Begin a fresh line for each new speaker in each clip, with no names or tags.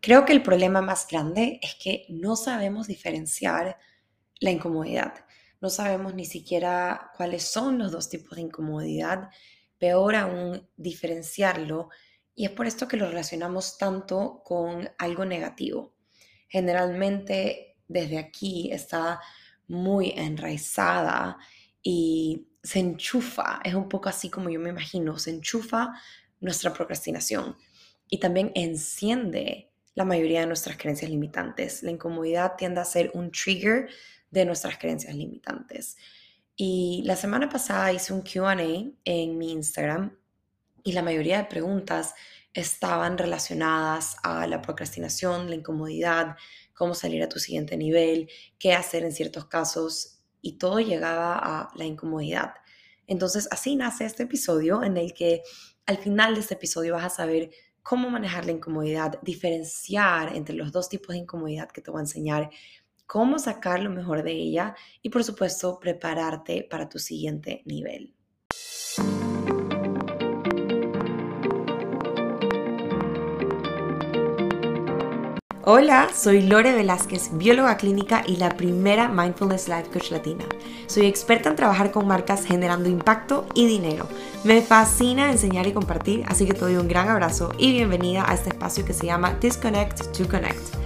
Creo que el problema más grande es que no sabemos diferenciar la incomodidad. No sabemos ni siquiera cuáles son los dos tipos de incomodidad, peor aún diferenciarlo. Y es por esto que lo relacionamos tanto con algo negativo. Generalmente desde aquí está muy enraizada y se enchufa, es un poco así como yo me imagino, se enchufa nuestra procrastinación y también enciende la mayoría de nuestras creencias limitantes. La incomodidad tiende a ser un trigger de nuestras creencias limitantes. Y la semana pasada hice un QA en mi Instagram y la mayoría de preguntas estaban relacionadas a la procrastinación, la incomodidad, cómo salir a tu siguiente nivel, qué hacer en ciertos casos y todo llegaba a la incomodidad. Entonces así nace este episodio en el que al final de este episodio vas a saber cómo manejar la incomodidad, diferenciar entre los dos tipos de incomodidad que te voy a enseñar, cómo sacar lo mejor de ella y por supuesto prepararte para tu siguiente nivel. Hola, soy Lore Velázquez, bióloga clínica y la primera Mindfulness Life Coach Latina. Soy experta en trabajar con marcas generando impacto y dinero. Me fascina enseñar y compartir, así que te doy un gran abrazo y bienvenida a este espacio que se llama Disconnect to Connect,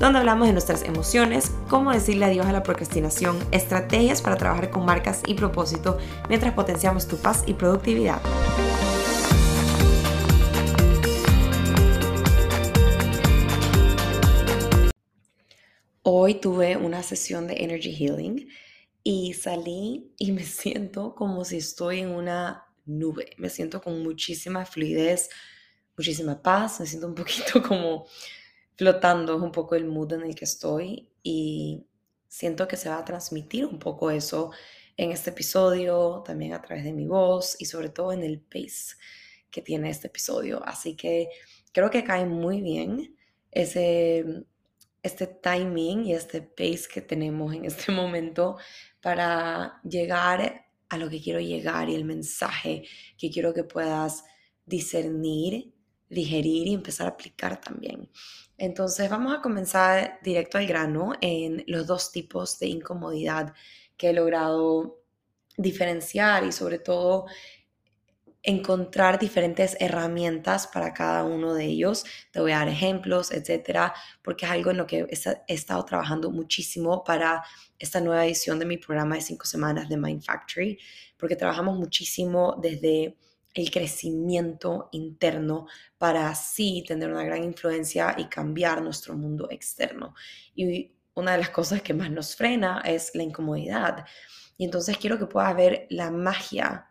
donde hablamos de nuestras emociones, cómo decirle adiós a la procrastinación, estrategias para trabajar con marcas y propósito mientras potenciamos tu paz y productividad. Hoy tuve una sesión de Energy Healing y salí y me siento como si estoy en una nube. Me siento con muchísima fluidez, muchísima paz. Me siento un poquito como flotando, un poco el mood en el que estoy y siento que se va a transmitir un poco eso en este episodio, también a través de mi voz y sobre todo en el pace que tiene este episodio. Así que creo que cae muy bien ese este timing y este pace que tenemos en este momento para llegar a lo que quiero llegar y el mensaje que quiero que puedas discernir, digerir y empezar a aplicar también. Entonces vamos a comenzar directo al grano en los dos tipos de incomodidad que he logrado diferenciar y sobre todo encontrar diferentes herramientas para cada uno de ellos. Te voy a dar ejemplos, etcétera, porque es algo en lo que he estado trabajando muchísimo para esta nueva edición de mi programa de cinco semanas de Mind Factory, porque trabajamos muchísimo desde el crecimiento interno para así tener una gran influencia y cambiar nuestro mundo externo. Y una de las cosas que más nos frena es la incomodidad. Y entonces quiero que puedas ver la magia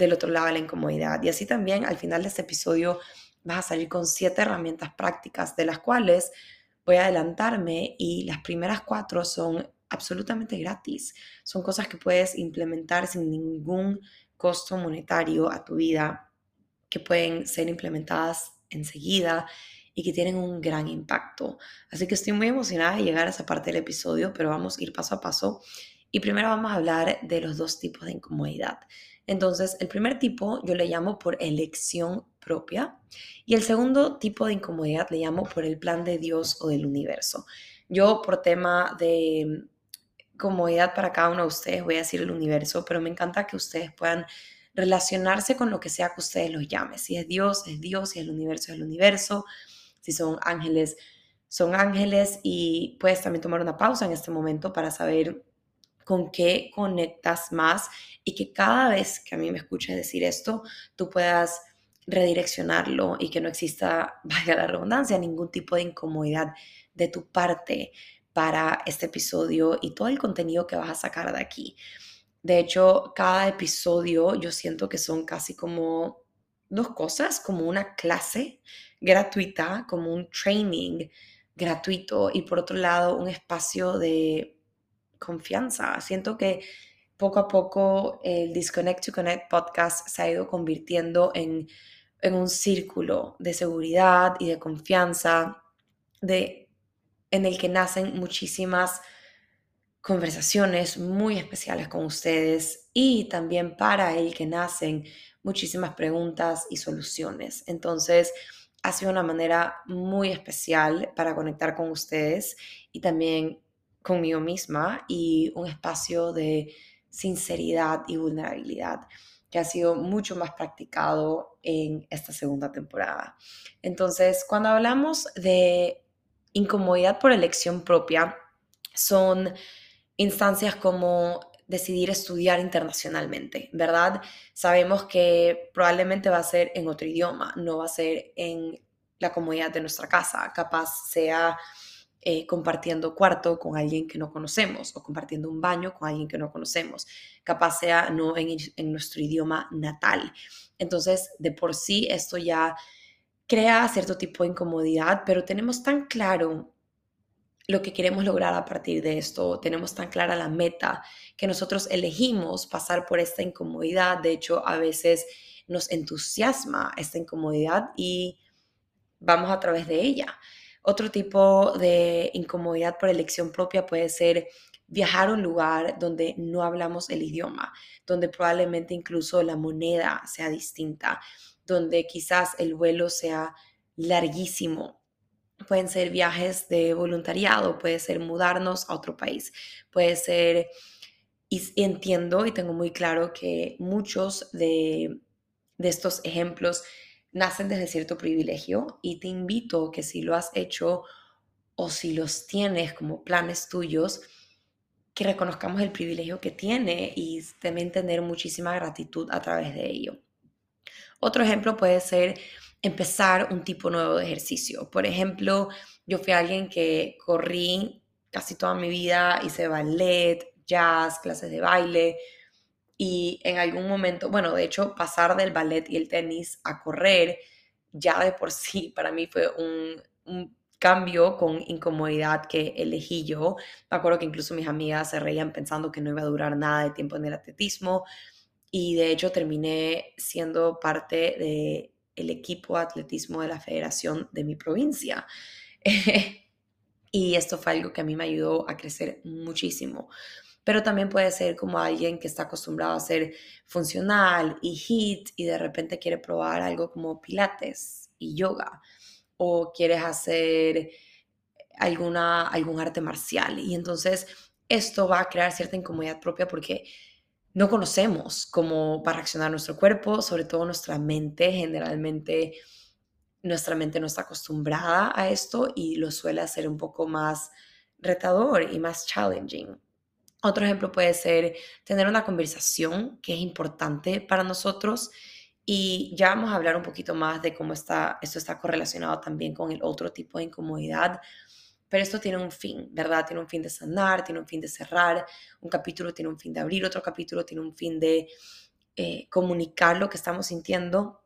del otro lado la incomodidad. Y así también al final de este episodio vas a salir con siete herramientas prácticas, de las cuales voy a adelantarme y las primeras cuatro son absolutamente gratis. Son cosas que puedes implementar sin ningún costo monetario a tu vida, que pueden ser implementadas enseguida y que tienen un gran impacto. Así que estoy muy emocionada de llegar a esa parte del episodio, pero vamos a ir paso a paso. Y primero vamos a hablar de los dos tipos de incomodidad. Entonces, el primer tipo yo le llamo por elección propia y el segundo tipo de incomodidad le llamo por el plan de Dios o del universo. Yo por tema de comodidad para cada uno de ustedes voy a decir el universo, pero me encanta que ustedes puedan relacionarse con lo que sea que ustedes los llamen. Si es Dios, es Dios, si es el universo, es el universo, si son ángeles, son ángeles y puedes también tomar una pausa en este momento para saber con qué conectas más y que cada vez que a mí me escuches decir esto, tú puedas redireccionarlo y que no exista, vaya la redundancia, ningún tipo de incomodidad de tu parte para este episodio y todo el contenido que vas a sacar de aquí. De hecho, cada episodio yo siento que son casi como dos cosas, como una clase gratuita, como un training gratuito y por otro lado un espacio de confianza. Siento que poco a poco el Disconnect to Connect podcast se ha ido convirtiendo en, un círculo de seguridad y de confianza de, en el que nacen muchísimas conversaciones muy especiales con ustedes y también para el que nacen muchísimas preguntas y soluciones. Entonces, ha sido una manera muy especial para conectar con ustedes y también conmigo misma y un espacio de sinceridad y vulnerabilidad que ha sido mucho más practicado en esta segunda temporada. Entonces, cuando hablamos de incomodidad por elección propia, son instancias como decidir estudiar internacionalmente, ¿verdad? Sabemos que probablemente va a ser en otro idioma, no va a ser en la comodidad de nuestra casa, capaz sea eh, compartiendo cuarto con alguien que no conocemos o compartiendo un baño con alguien que no conocemos, capaz sea no en, en nuestro idioma natal. Entonces, de por sí esto ya crea cierto tipo de incomodidad, pero tenemos tan claro lo que queremos lograr a partir de esto, tenemos tan clara la meta que nosotros elegimos pasar por esta incomodidad. De hecho, a veces nos entusiasma esta incomodidad y vamos a través de ella. Otro tipo de incomodidad por elección propia puede ser viajar a un lugar donde no hablamos el idioma, donde probablemente incluso la moneda sea distinta, donde quizás el vuelo sea larguísimo. Pueden ser viajes de voluntariado, puede ser mudarnos a otro país, puede ser, entiendo y tengo muy claro que muchos de, de estos ejemplos nacen desde cierto privilegio y te invito que si lo has hecho o si los tienes como planes tuyos, que reconozcamos el privilegio que tiene y también tener muchísima gratitud a través de ello. Otro ejemplo puede ser empezar un tipo nuevo de ejercicio. Por ejemplo, yo fui alguien que corrí casi toda mi vida, hice ballet, jazz, clases de baile y en algún momento, bueno, de hecho, pasar del ballet y el tenis a correr ya de por sí para mí fue un, cambio con incomodidad que elegí yo. Me acuerdo que incluso mis amigas se reían pensando que no iba a durar nada de tiempo en el atletismo y de hecho terminé siendo parte de el equipo de atletismo de la federación de mi provincia. y esto fue algo que a mí me ayudó a crecer muchísimo. Pero también puede ser como alguien que está acostumbrado a ser funcional y hit y de repente quiere probar algo como pilates y yoga o quieres hacer alguna, algún arte marcial. Y entonces esto va a crear cierta incomodidad propia porque no conocemos cómo va a reaccionar nuestro cuerpo, sobre todo nuestra mente. Generalmente nuestra mente no está acostumbrada a esto y lo suele hacer un poco más retador y más challenging. Otro ejemplo puede ser tener una conversación que es importante para nosotros y ya vamos a hablar un poquito más de cómo está, esto está correlacionado también con el otro tipo de incomodidad pero esto tiene un fin, ¿verdad? Tiene un fin de sanar, tiene un fin de cerrar, un capítulo tiene un fin de abrir, otro capítulo tiene un fin de eh, comunicar lo que estamos sintiendo.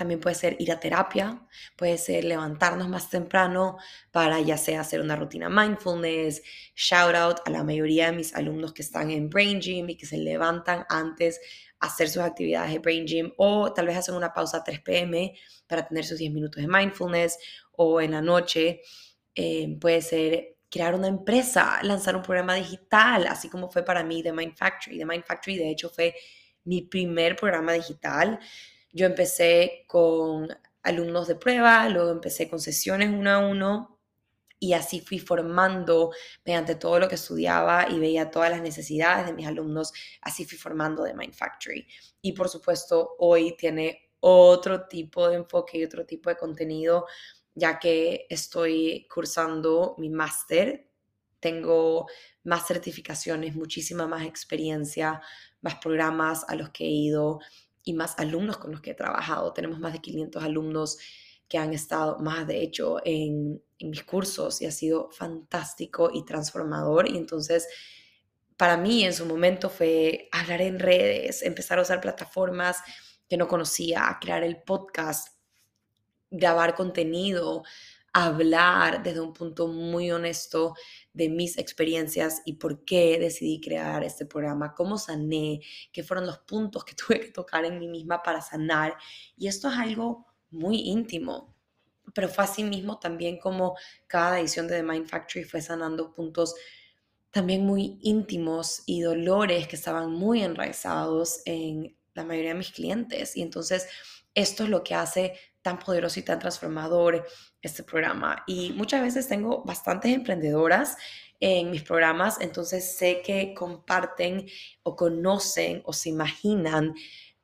También puede ser ir a terapia, puede ser levantarnos más temprano para ya sea hacer una rutina mindfulness, shout out a la mayoría de mis alumnos que están en Brain Gym y que se levantan antes a hacer sus actividades de Brain Gym o tal vez hacen una pausa a 3 pm para tener sus 10 minutos de mindfulness o en la noche eh, puede ser crear una empresa, lanzar un programa digital, así como fue para mí The Mind Factory. The Mind Factory, de hecho, fue mi primer programa digital. Yo empecé con alumnos de prueba, luego empecé con sesiones uno a uno y así fui formando mediante todo lo que estudiaba y veía todas las necesidades de mis alumnos, así fui formando The Mind Factory. Y por supuesto, hoy tiene otro tipo de enfoque y otro tipo de contenido ya que estoy cursando mi máster, tengo más certificaciones, muchísima más experiencia, más programas a los que he ido y más alumnos con los que he trabajado. Tenemos más de 500 alumnos que han estado más, de hecho, en, mis cursos y ha sido fantástico y transformador. Y entonces, para mí en su momento fue hablar en redes, empezar a usar plataformas que no conocía, crear el podcast grabar contenido, hablar desde un punto muy honesto de mis experiencias y por qué decidí crear este programa, cómo sané, qué fueron los puntos que tuve que tocar en mí misma para sanar. Y esto es algo muy íntimo, pero fue así mismo también como cada edición de The Mind Factory fue sanando puntos también muy íntimos y dolores que estaban muy enraizados en la mayoría de mis clientes. Y entonces esto es lo que hace tan poderoso y tan transformador este programa. Y muchas veces tengo bastantes emprendedoras en mis programas, entonces sé que comparten o conocen o se imaginan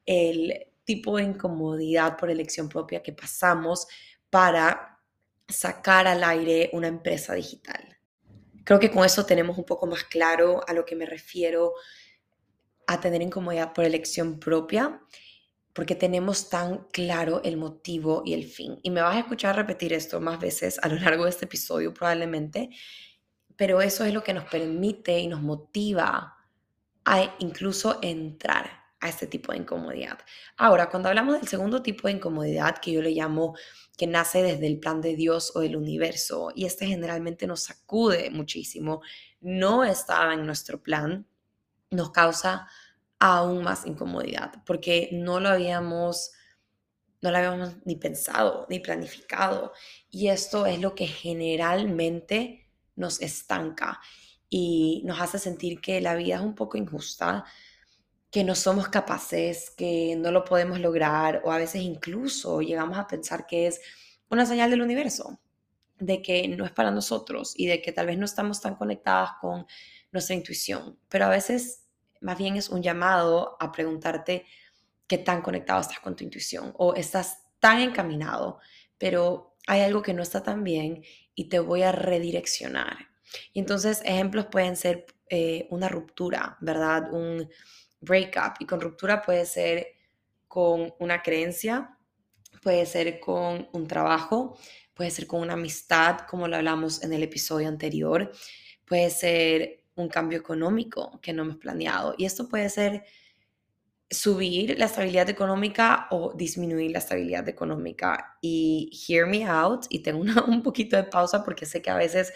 el tipo de incomodidad por elección propia que pasamos para sacar al aire una empresa digital. Creo que con eso tenemos un poco más claro a lo que me refiero a tener incomodidad por elección propia, porque tenemos tan claro el motivo y el fin. Y me vas a escuchar repetir esto más veces a lo largo de este episodio probablemente, pero eso es lo que nos permite y nos motiva a incluso entrar a este tipo de incomodidad. Ahora, cuando hablamos del segundo tipo de incomodidad, que yo le llamo que nace desde el plan de Dios o del universo, y este generalmente nos sacude muchísimo, no estaba en nuestro plan, nos causa aún más incomodidad, porque no lo habíamos no lo habíamos ni pensado, ni planificado. Y esto es lo que generalmente nos estanca y nos hace sentir que la vida es un poco injusta, que no somos capaces, que no lo podemos lograr o a veces incluso llegamos a pensar que es una señal del universo, de que no es para nosotros y de que tal vez no estamos tan conectadas con nuestra intuición, pero a veces más bien es un llamado a preguntarte qué tan conectado estás con tu intuición o estás tan encaminado, pero hay algo que no está tan bien y te voy a redireccionar. Y entonces ejemplos pueden ser eh, una ruptura, ¿verdad? Un breakup. Y con ruptura puede ser con una creencia, puede ser con un trabajo, puede ser con una amistad, como lo hablamos en el episodio anterior, puede ser un cambio económico que no hemos planeado. Y esto puede ser subir la estabilidad económica o disminuir la estabilidad económica. Y hear me out, y tengo un poquito de pausa porque sé que a veces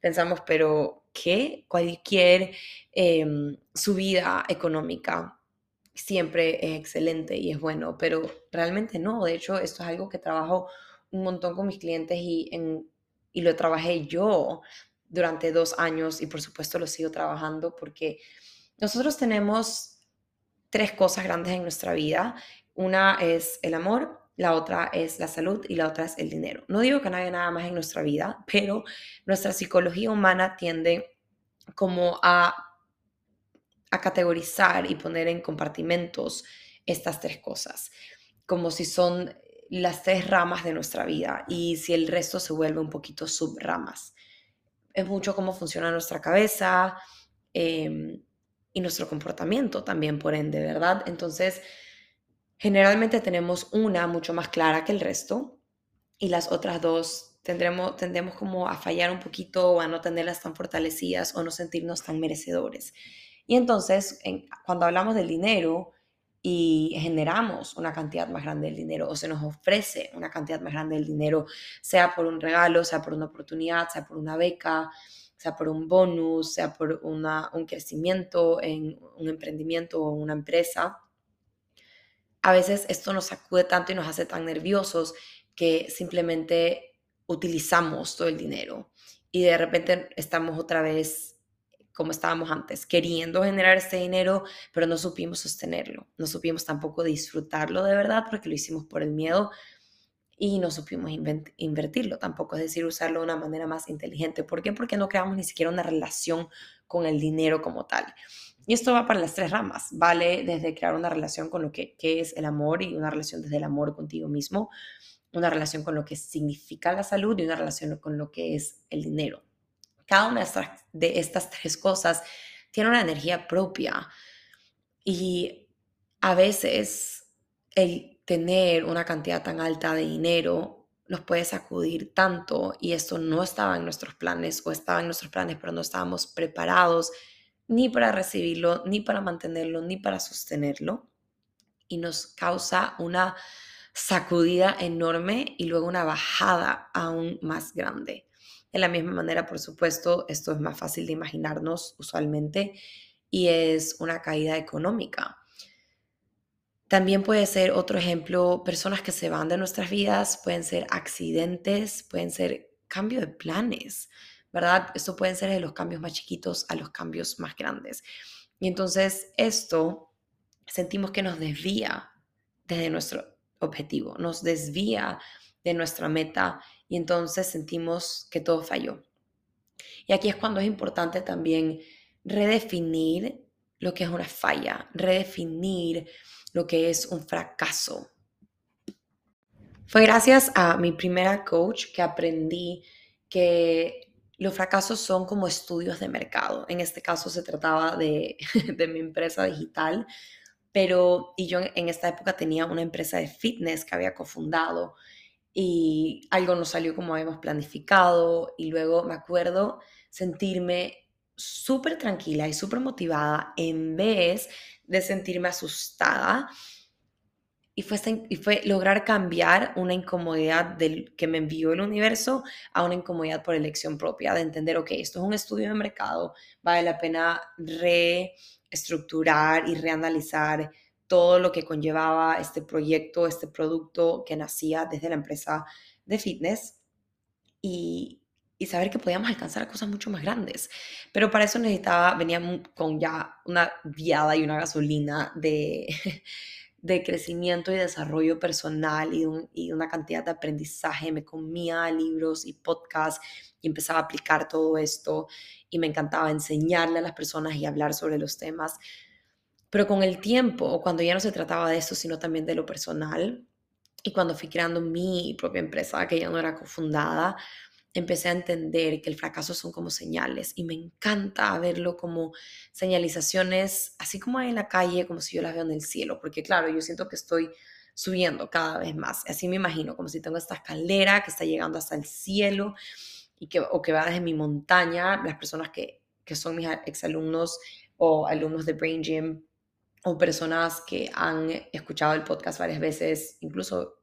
pensamos, pero ¿qué? Cualquier em, subida económica siempre es excelente y es bueno, pero realmente no. De hecho, esto es algo que trabajo un montón con mis clientes y, en, y lo trabajé yo durante dos años y por supuesto lo sigo trabajando porque nosotros tenemos tres cosas grandes en nuestra vida. Una es el amor, la otra es la salud y la otra es el dinero. No digo que no haya nada más en nuestra vida, pero nuestra psicología humana tiende como a, a categorizar y poner en compartimentos estas tres cosas, como si son las tres ramas de nuestra vida y si el resto se vuelve un poquito subramas. Es mucho cómo funciona nuestra cabeza, eh, y nuestro comportamiento también, por ende, ¿verdad? Entonces, generalmente tenemos una mucho más clara que el resto y las otras dos tendremos, tendemos como a fallar un poquito o a no tenerlas tan fortalecidas o no sentirnos tan merecedores. Y entonces, cuando hablamos del dinero y generamos una cantidad más grande del dinero o se nos ofrece una cantidad más grande del dinero, sea por un regalo, sea por una oportunidad, sea por una beca, sea por un bonus, sea por una, un crecimiento en un emprendimiento o una empresa, a veces esto nos sacude tanto y nos hace tan nerviosos que simplemente utilizamos todo el dinero y de repente estamos otra vez como estábamos antes, queriendo generar este dinero, pero no supimos sostenerlo, no supimos tampoco disfrutarlo de verdad porque lo hicimos por el miedo y no supimos invertirlo tampoco, es decir, usarlo de una manera más inteligente. ¿Por qué? Porque no creamos ni siquiera una relación con el dinero como tal. Y esto va para las tres ramas, ¿vale? Desde crear una relación con lo que, es el amor y una relación desde el amor contigo mismo, una relación con lo que significa la salud y una relación con lo que es el dinero. Cada una de estas, tres cosas tiene una energía propia y a veces el tener una cantidad tan alta de dinero nos puede sacudir tanto y esto no estaba en nuestros planes o estaba en nuestros planes, pero no estábamos preparados ni para recibirlo, ni para mantenerlo, ni para sostenerlo. Y nos causa una sacudida enorme y luego una bajada aún más grande. De la misma manera, por supuesto, esto es más fácil de imaginarnos usualmente y es una caída económica. También puede ser otro ejemplo, personas que se van de nuestras vidas, pueden ser accidentes, pueden ser cambio de planes, ¿verdad? Esto pueden ser de los cambios más chiquitos a los cambios más grandes. Y entonces esto sentimos que nos desvía desde nuestro objetivo, nos desvía de nuestra meta y entonces sentimos que todo falló. Y aquí es cuando es importante también redefinir lo que es una falla, redefinir lo que es un fracaso. Fue gracias a mi primera coach que aprendí que los fracasos son como estudios de mercado. En este caso se trataba de, de mi empresa digital, pero y yo en esta época tenía una empresa de fitness que había cofundado y algo no salió como habíamos planificado y luego me acuerdo sentirme súper tranquila y súper motivada en vez de sentirme asustada. Y fue, fue lograr cambiar una incomodidad del, que me envió el universo a una incomodidad por elección propia, de entender, ok, esto es un estudio de mercado, vale la pena reestructurar y reanalizar todo lo que conllevaba este proyecto, este producto que nacía desde la empresa de fitness. Y, saber que podíamos alcanzar cosas mucho más grandes. Pero para eso necesitaba, venía con ya una viada y una gasolina de, de crecimiento y desarrollo personal y, y, una cantidad de aprendizaje. Me comía libros y podcasts y empezaba a aplicar todo esto y me encantaba enseñarle a las personas y hablar sobre los temas. Pero con el tiempo, cuando ya no se trataba de eso, sino también de lo personal, y cuando fui creando mi propia empresa, que ya no era cofundada, empecé a entender que el fracaso son como señales y me encanta verlo como señalizaciones, así como hay en la calle, como si yo las veo en el cielo, porque claro, yo siento que estoy subiendo cada vez más, así me imagino, como si tengo esta escalera que está llegando hasta el cielo y que, o que va desde mi montaña, las personas que, que son mis exalumnos o alumnos de Brain Gym o personas que han escuchado el podcast varias veces, incluso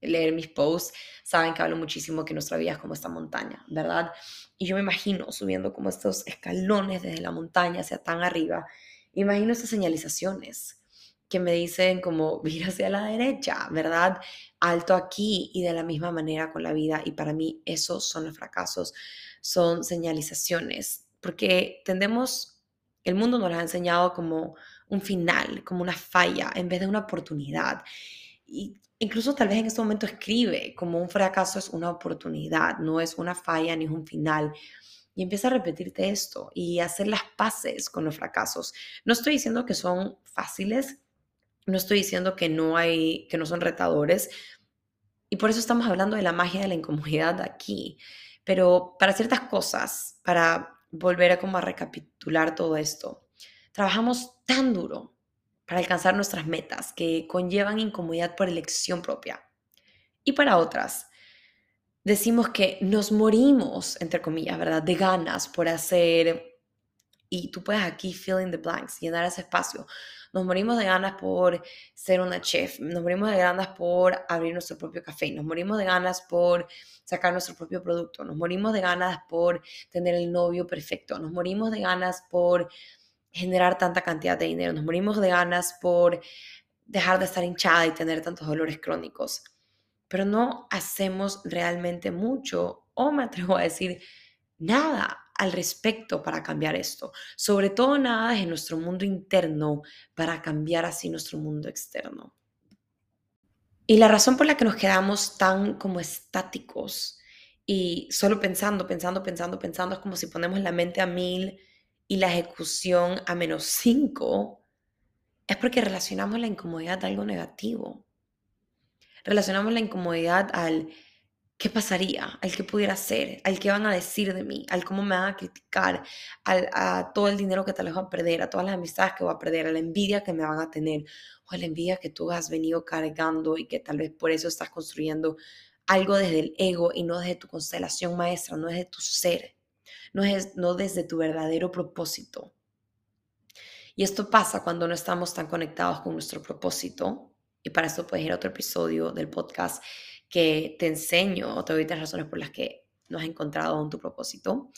leer mis posts, saben que hablo muchísimo que nuestra vida es como esta montaña, ¿verdad? Y yo me imagino subiendo como estos escalones desde la montaña hacia tan arriba, imagino estas señalizaciones que me dicen como ir hacia la derecha, ¿verdad? Alto aquí y de la misma manera con la vida. Y para mí esos son los fracasos, son señalizaciones, porque tendemos, el mundo nos ha enseñado como un final, como una falla, en vez de una oportunidad. Y incluso tal vez en este momento escribe como un fracaso es una oportunidad, no es una falla ni es un final. Y empieza a repetirte esto y hacer las paces con los fracasos. No estoy diciendo que son fáciles, no estoy diciendo que no hay, que no son retadores. Y por eso estamos hablando de la magia de la incomodidad aquí. Pero para ciertas cosas, para volver a como a recapitular todo esto, trabajamos tan duro para alcanzar nuestras metas que conllevan incomodidad por elección propia. Y para otras, decimos que nos morimos, entre comillas, ¿verdad? De ganas por hacer, y tú puedes aquí fill in the blanks, llenar ese espacio. Nos morimos de ganas por ser una chef, nos morimos de ganas por abrir nuestro propio café, nos morimos de ganas por sacar nuestro propio producto, nos morimos de ganas por tener el novio perfecto, nos morimos de ganas por generar tanta cantidad de dinero. Nos morimos de ganas por dejar de estar hinchada y tener tantos dolores crónicos. Pero no hacemos realmente mucho, o me atrevo a decir, nada al respecto para cambiar esto. Sobre todo nada en nuestro mundo interno para cambiar así nuestro mundo externo. Y la razón por la que nos quedamos tan como estáticos y solo pensando, pensando, pensando, pensando, es como si ponemos la mente a mil y la ejecución a menos 5, es porque relacionamos la incomodidad a algo negativo. Relacionamos la incomodidad al qué pasaría, al qué pudiera ser, al qué van a decir de mí, al cómo me van a criticar, al, a todo el dinero que tal vez voy a perder, a todas las amistades que voy a perder, a la envidia que me van a tener, o a la envidia que tú has venido cargando y que tal vez por eso estás construyendo algo desde el ego y no desde tu constelación maestra, no desde tu ser no, es, no desde tu verdadero propósito. Y esto pasa cuando no estamos tan conectados con nuestro propósito. Y para esto puedes ir a otro episodio del podcast que te enseño o te razones por las que no has encontrado en tu propósito.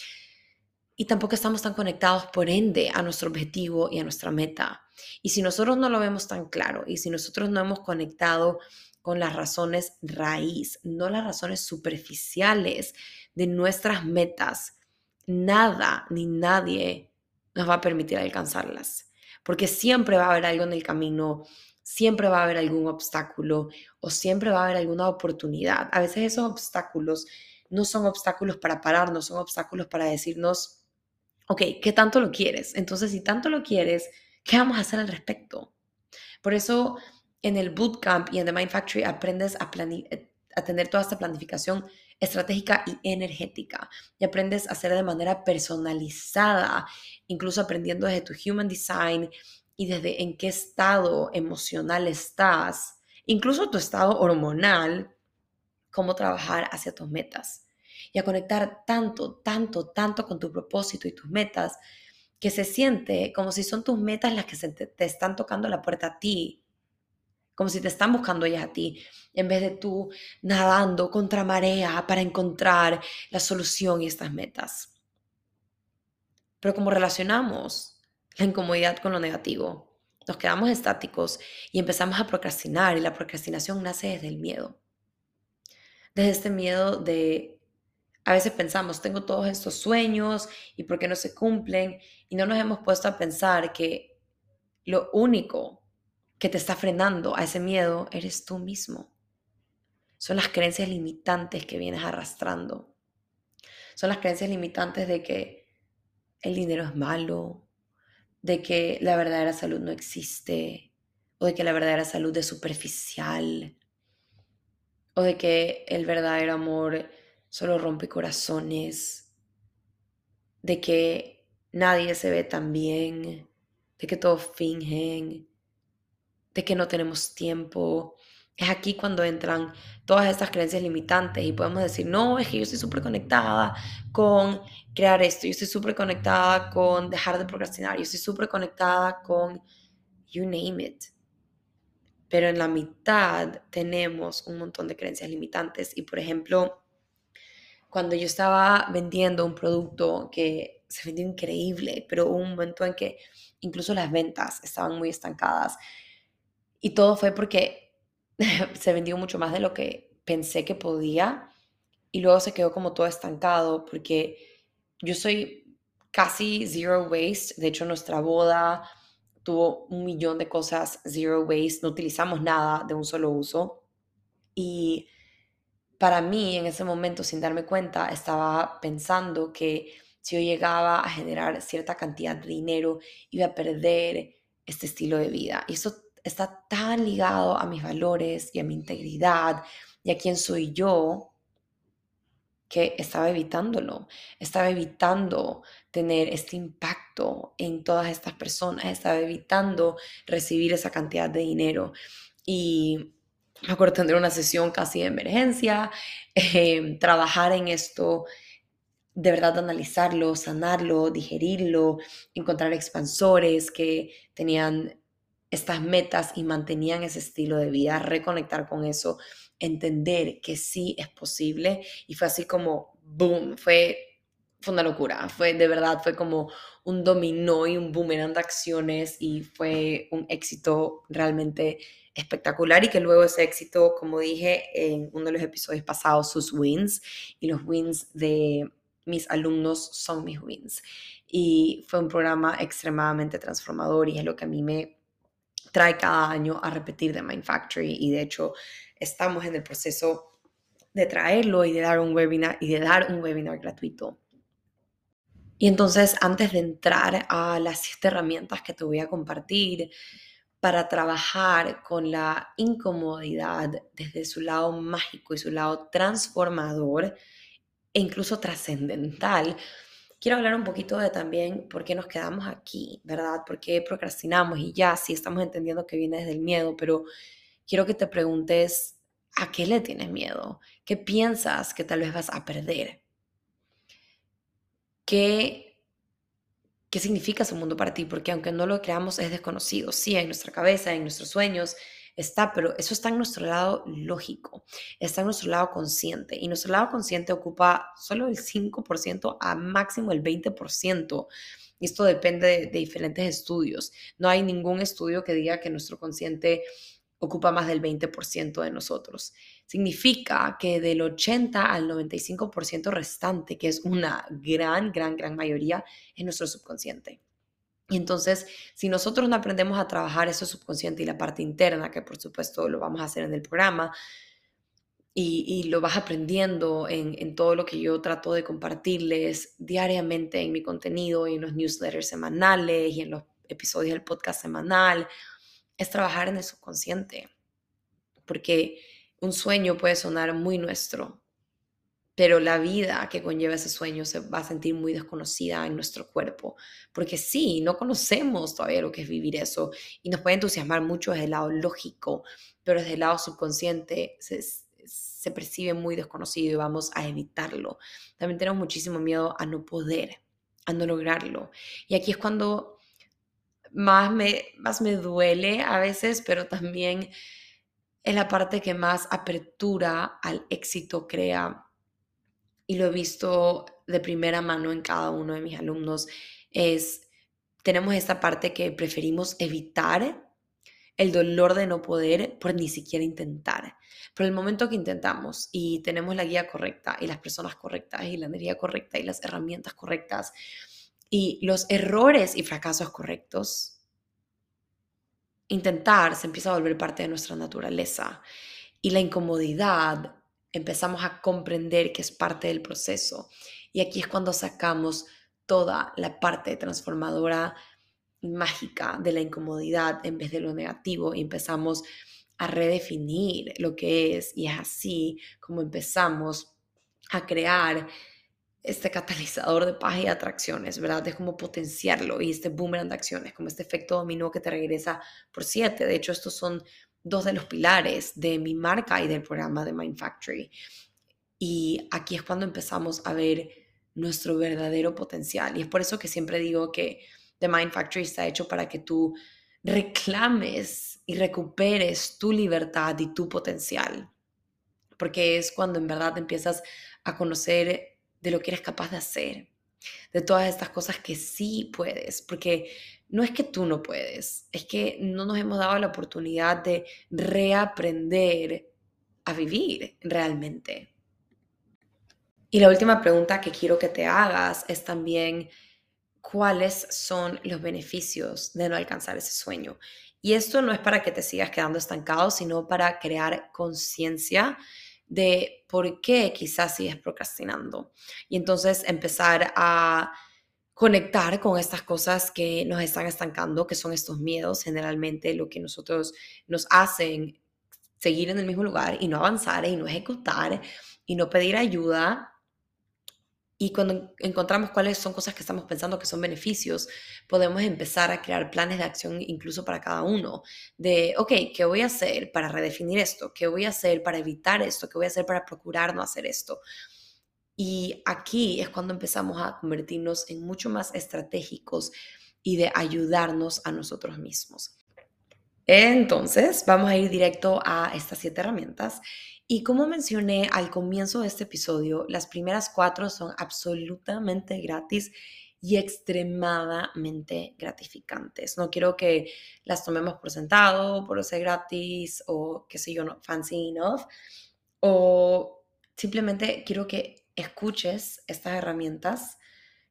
Y tampoco estamos tan conectados, por ende, a nuestro objetivo y a nuestra meta. Y si nosotros no lo vemos tan claro y si nosotros no hemos conectado con las razones raíz, no las razones superficiales de nuestras metas, nada ni nadie nos va a permitir alcanzarlas, porque siempre va a haber algo en el camino siempre va a haber algún obstáculo o siempre va a haber alguna oportunidad. A veces esos obstáculos no son obstáculos para pararnos, son obstáculos para decirnos, ok, ¿qué tanto lo quieres? Entonces, si tanto lo quieres, ¿qué vamos a hacer al respecto? Por eso en el bootcamp y en The Mind Factory aprendes a, a tener toda esta planificación estratégica y energética y aprendes a hacer de manera personalizada, incluso aprendiendo desde tu human design y desde en qué estado emocional estás, incluso tu estado hormonal, cómo trabajar hacia tus metas. Y a conectar tanto, tanto, tanto con tu propósito y tus metas que se siente como si son tus metas las que te, te están tocando la puerta a ti, como si te están buscando ellas a ti, en vez de tú nadando contra marea para encontrar la solución y estas metas. Pero como relacionamos la incomodidad con lo negativo, nos quedamos estáticos y empezamos a procrastinar y la procrastinación nace desde el miedo. Desde este miedo de, a veces pensamos, tengo todos estos sueños y por qué no se cumplen y no nos hemos puesto a pensar que lo único que te está frenando a ese miedo eres tú mismo. Son las creencias limitantes que vienes arrastrando. Son las creencias limitantes de que el dinero es malo, de que la verdadera salud no existe, o de que la verdadera salud es superficial, o de que el verdadero amor solo rompe corazones, de que nadie se ve tan bien, de que todos fingen, de que no tenemos tiempo. Es aquí cuando entran todas estas creencias limitantes y podemos decir, no, es que yo estoy súper conectada con crear esto, yo estoy súper conectada con dejar de procrastinar, yo estoy súper conectada con you name it. Pero en la mitad tenemos un montón de creencias limitantes y, por ejemplo, cuando yo estaba vendiendo un producto que se vendió increíble, pero hubo un momento en que incluso las ventas estaban muy estancadas y todo fue porque se vendió mucho más de lo que pensé que podía y luego se quedó como todo estancado porque yo soy casi zero waste. De hecho, nuestra boda tuvo un millón de cosas zero waste. No utilizamos nada de un solo uso. Y para mí, en ese momento, sin darme cuenta, estaba pensando que si yo llegaba a generar cierta cantidad de dinero, iba a perder este estilo de vida. Y eso está tan ligado a mis valores y a mi integridad y a quién soy yo que estaba evitándolo, estaba evitando tener este impacto en todas estas personas, estaba evitando recibir esa cantidad de dinero. Y me acuerdo tener una sesión casi de emergencia, em, trabajar en esto, de verdad analizarlo, sanarlo, digerirlo, encontrar expansores que tenían estas metas y mantenían ese estilo de vida, reconectar con eso, entender que sí es posible. Y fue así como, boom, fue, fue una locura, fue de verdad, fue como un dominó y un boomerang de acciones y fue un éxito realmente espectacular. Y que luego ese éxito, como dije en uno de los episodios pasados, sus wins. Y los wins de mis alumnos son mis wins. Y fue un programa extremadamente transformador y es lo que a mí me trae cada año a repetir de Mind Factory y de hecho estamos en el proceso de traerlo y de dar un webinar y de dar un webinar gratuito. Y entonces, antes de entrar a las siete herramientas que te voy a compartir para trabajar con la incomodidad desde su lado mágico y su lado transformador e incluso trascendental, quiero hablar un poquito de también por qué nos quedamos aquí, ¿verdad? ¿Por qué procrastinamos? Y ya, sí estamos entendiendo que viene desde el miedo, pero quiero que te preguntes, ¿a qué le tienes miedo? ¿Qué piensas que tal vez vas a perder? ¿Qué, qué significa ese mundo para ti? Porque aunque no lo creamos, es desconocido. Sí, en nuestra cabeza, en nuestros sueños, está, pero eso está en nuestro lado lógico, está en nuestro lado consciente y nuestro lado consciente ocupa solo el 5% a máximo el 20%. Y esto depende de, de diferentes estudios. No hay ningún estudio que diga que nuestro consciente ocupa más del 20% de nosotros. Significa que del 80 al 95% restante, que es una gran, gran, gran mayoría, es nuestro subconsciente. Y entonces, si nosotros no aprendemos a trabajar eso subconsciente y la parte interna, que por supuesto lo vamos a hacer en el programa, y, lo vas aprendiendo en, en, todo lo que yo trato de compartirles diariamente en mi contenido y en los newsletters semanales y en los episodios del podcast semanal, es trabajar en el subconsciente. Porque un sueño puede sonar muy nuestro, pero la vida que conlleva ese sueño se va a sentir muy desconocida en nuestro cuerpo, porque sí, no conocemos todavía lo que es vivir eso y nos puede entusiasmar mucho desde el lado lógico, pero desde el lado subconsciente se, se percibe muy desconocido y vamos a evitarlo. También tenemos muchísimo miedo a no poder, a no lograrlo. Y aquí es cuando más me, más me duele a veces, pero también es la parte que más apertura al éxito crea y lo he visto de primera mano en cada uno de mis alumnos, es, tenemos esta parte que preferimos evitar el dolor de no poder por ni siquiera intentar. Pero el momento que intentamos y tenemos la guía correcta y las personas correctas y la energía correcta y las herramientas correctas y los errores y fracasos correctos, intentar se empieza a volver parte de nuestra naturaleza y la incomodidad empezamos a comprender que es parte del proceso. Y aquí es cuando sacamos toda la parte transformadora mágica de la incomodidad en vez de lo negativo y empezamos a redefinir lo que es y es así como empezamos a crear este catalizador de paz y atracciones, ¿verdad? Es como potenciarlo y este boomerang de acciones, como este efecto dominó que te regresa por siete. De hecho, estos son dos de los pilares de mi marca y del programa de Mind Factory. Y aquí es cuando empezamos a ver nuestro verdadero potencial. Y es por eso que siempre digo que The Mind Factory está hecho para que tú reclames y recuperes tu libertad y tu potencial. Porque es cuando en verdad empiezas a conocer de lo que eres capaz de hacer, de todas estas cosas que sí puedes, porque no es que tú no puedes, es que no nos hemos dado la oportunidad de reaprender a vivir realmente. Y la última pregunta que quiero que te hagas es también cuáles son los beneficios de no alcanzar ese sueño. Y esto no es para que te sigas quedando estancado, sino para crear conciencia de por qué quizás sigues procrastinando. Y entonces empezar a conectar con estas cosas que nos están estancando, que son estos miedos, generalmente lo que nosotros nos hacen seguir en el mismo lugar y no avanzar y no ejecutar y no pedir ayuda y cuando encontramos cuáles son cosas que estamos pensando que son beneficios, podemos empezar a crear planes de acción incluso para cada uno. De, ok, ¿qué voy a hacer para redefinir esto? ¿Qué voy a hacer para evitar esto? ¿Qué voy a hacer para procurar no hacer esto? Y aquí es cuando empezamos a convertirnos en mucho más estratégicos y de ayudarnos a nosotros mismos. Entonces, vamos a ir directo a estas siete herramientas y como mencioné al comienzo de este episodio, las primeras cuatro son absolutamente gratis y extremadamente gratificantes. No quiero que las tomemos por sentado, por ser gratis o qué sé yo, no, fancy enough. O simplemente quiero que escuches estas herramientas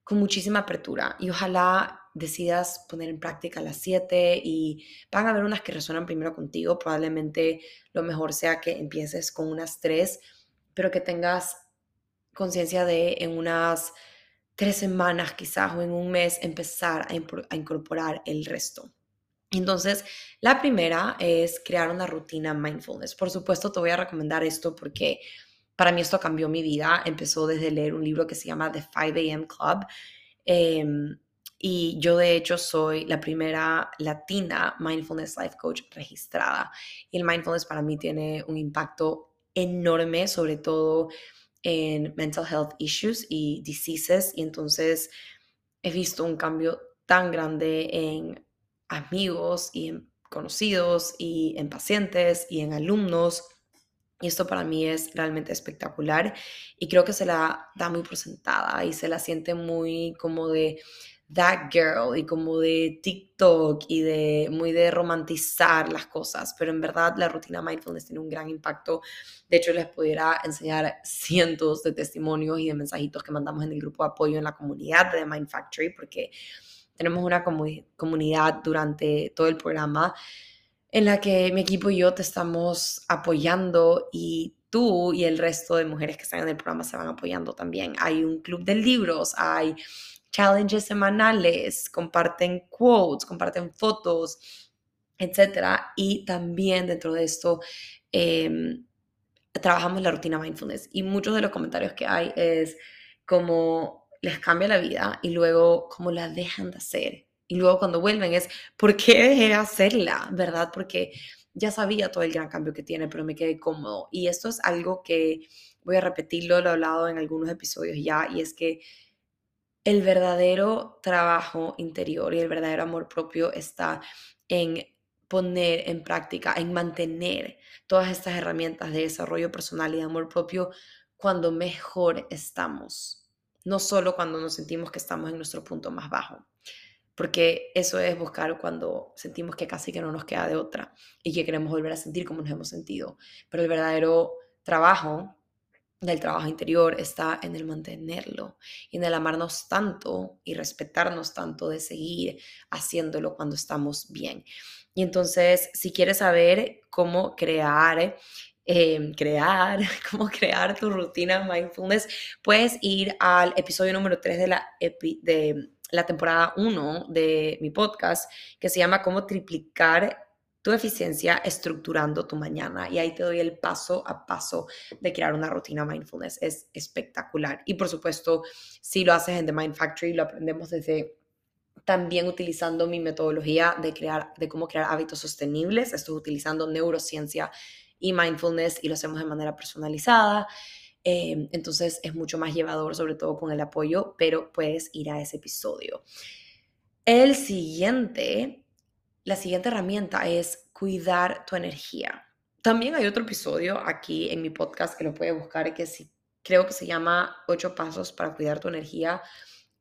con muchísima apertura y ojalá decidas poner en práctica las siete y van a haber unas que resuenan primero contigo, probablemente lo mejor sea que empieces con unas tres, pero que tengas conciencia de en unas tres semanas quizás o en un mes empezar a, incorporar el resto. Entonces, la primera es crear una rutina mindfulness. Por supuesto, te voy a recomendar esto porque para mí esto cambió mi vida. Empezó desde leer un libro que se llama The 5 a.m. Club. Em, y yo de hecho soy la primera latina mindfulness life coach registrada. Y el mindfulness para mí tiene un impacto enorme, sobre todo en mental health issues y diseases. Y entonces he visto un cambio tan grande en amigos y conocidos y en pacientes y en alumnos. Y esto para mí es realmente espectacular y creo que se la da muy presentada y se la siente muy como de that girl y como de TikTok y de muy de romantizar las cosas, pero en verdad la rutina mindfulness tiene un gran impacto. De hecho, les pudiera enseñar cientos de testimonios y de mensajitos que mandamos en el grupo de apoyo en la comunidad de Mind Factory, porque tenemos una comunidad durante todo el programa en la que mi equipo y yo te estamos apoyando y tú y el resto de mujeres que están en el programa se van apoyando también. Hay un club de libros, hay challenges semanales, comparten quotes, comparten fotos, etcétera. Y también dentro de esto em, trabajamos la rutina mindfulness. Y muchos de los comentarios que hay es como les cambia la vida y luego como la dejan de hacer. Y luego cuando vuelven es, ¿por qué dejé de hacerla? ¿Verdad? Porque ya sabía todo el gran cambio que tiene, pero me quedé cómodo. Y esto es algo que voy a repetirlo, lo he hablado en algunos episodios ya, y es que el verdadero trabajo interior y el verdadero amor propio está en poner en práctica, en mantener todas estas herramientas de desarrollo personal y de amor propio cuando mejor estamos, no solo cuando nos sentimos que estamos en nuestro punto más bajo porque eso es buscar cuando sentimos que casi que no nos queda de otra y que queremos volver a sentir como nos hemos sentido. Pero el verdadero trabajo del trabajo interior está en el mantenerlo y en el amarnos tanto y respetarnos tanto de seguir haciéndolo cuando estamos bien. Y entonces, si quieres saber cómo crear em, crear, cómo crear tu rutina mindfulness, puedes ir al episodio número 3 de la, de la temporada 1 de mi podcast, que se llama Cómo triplicar tu eficiencia estructurando tu mañana. Y ahí te doy el paso a paso de crear una rutina mindfulness. Es espectacular. Y por supuesto, si lo haces en The Mind Factory, lo aprendemos desde también utilizando mi metodología de crear, de cómo crear hábitos sostenibles. Estoy utilizando neurociencia y mindfulness y lo hacemos de manera personalizada. Em, entonces es mucho más llevador, sobre todo con el apoyo, pero puedes ir a ese episodio. El siguiente, la siguiente herramienta es cuidar tu energía. También hay otro episodio aquí en mi podcast que lo puedes buscar que sí, creo que se llama Ocho pasos para cuidar tu energía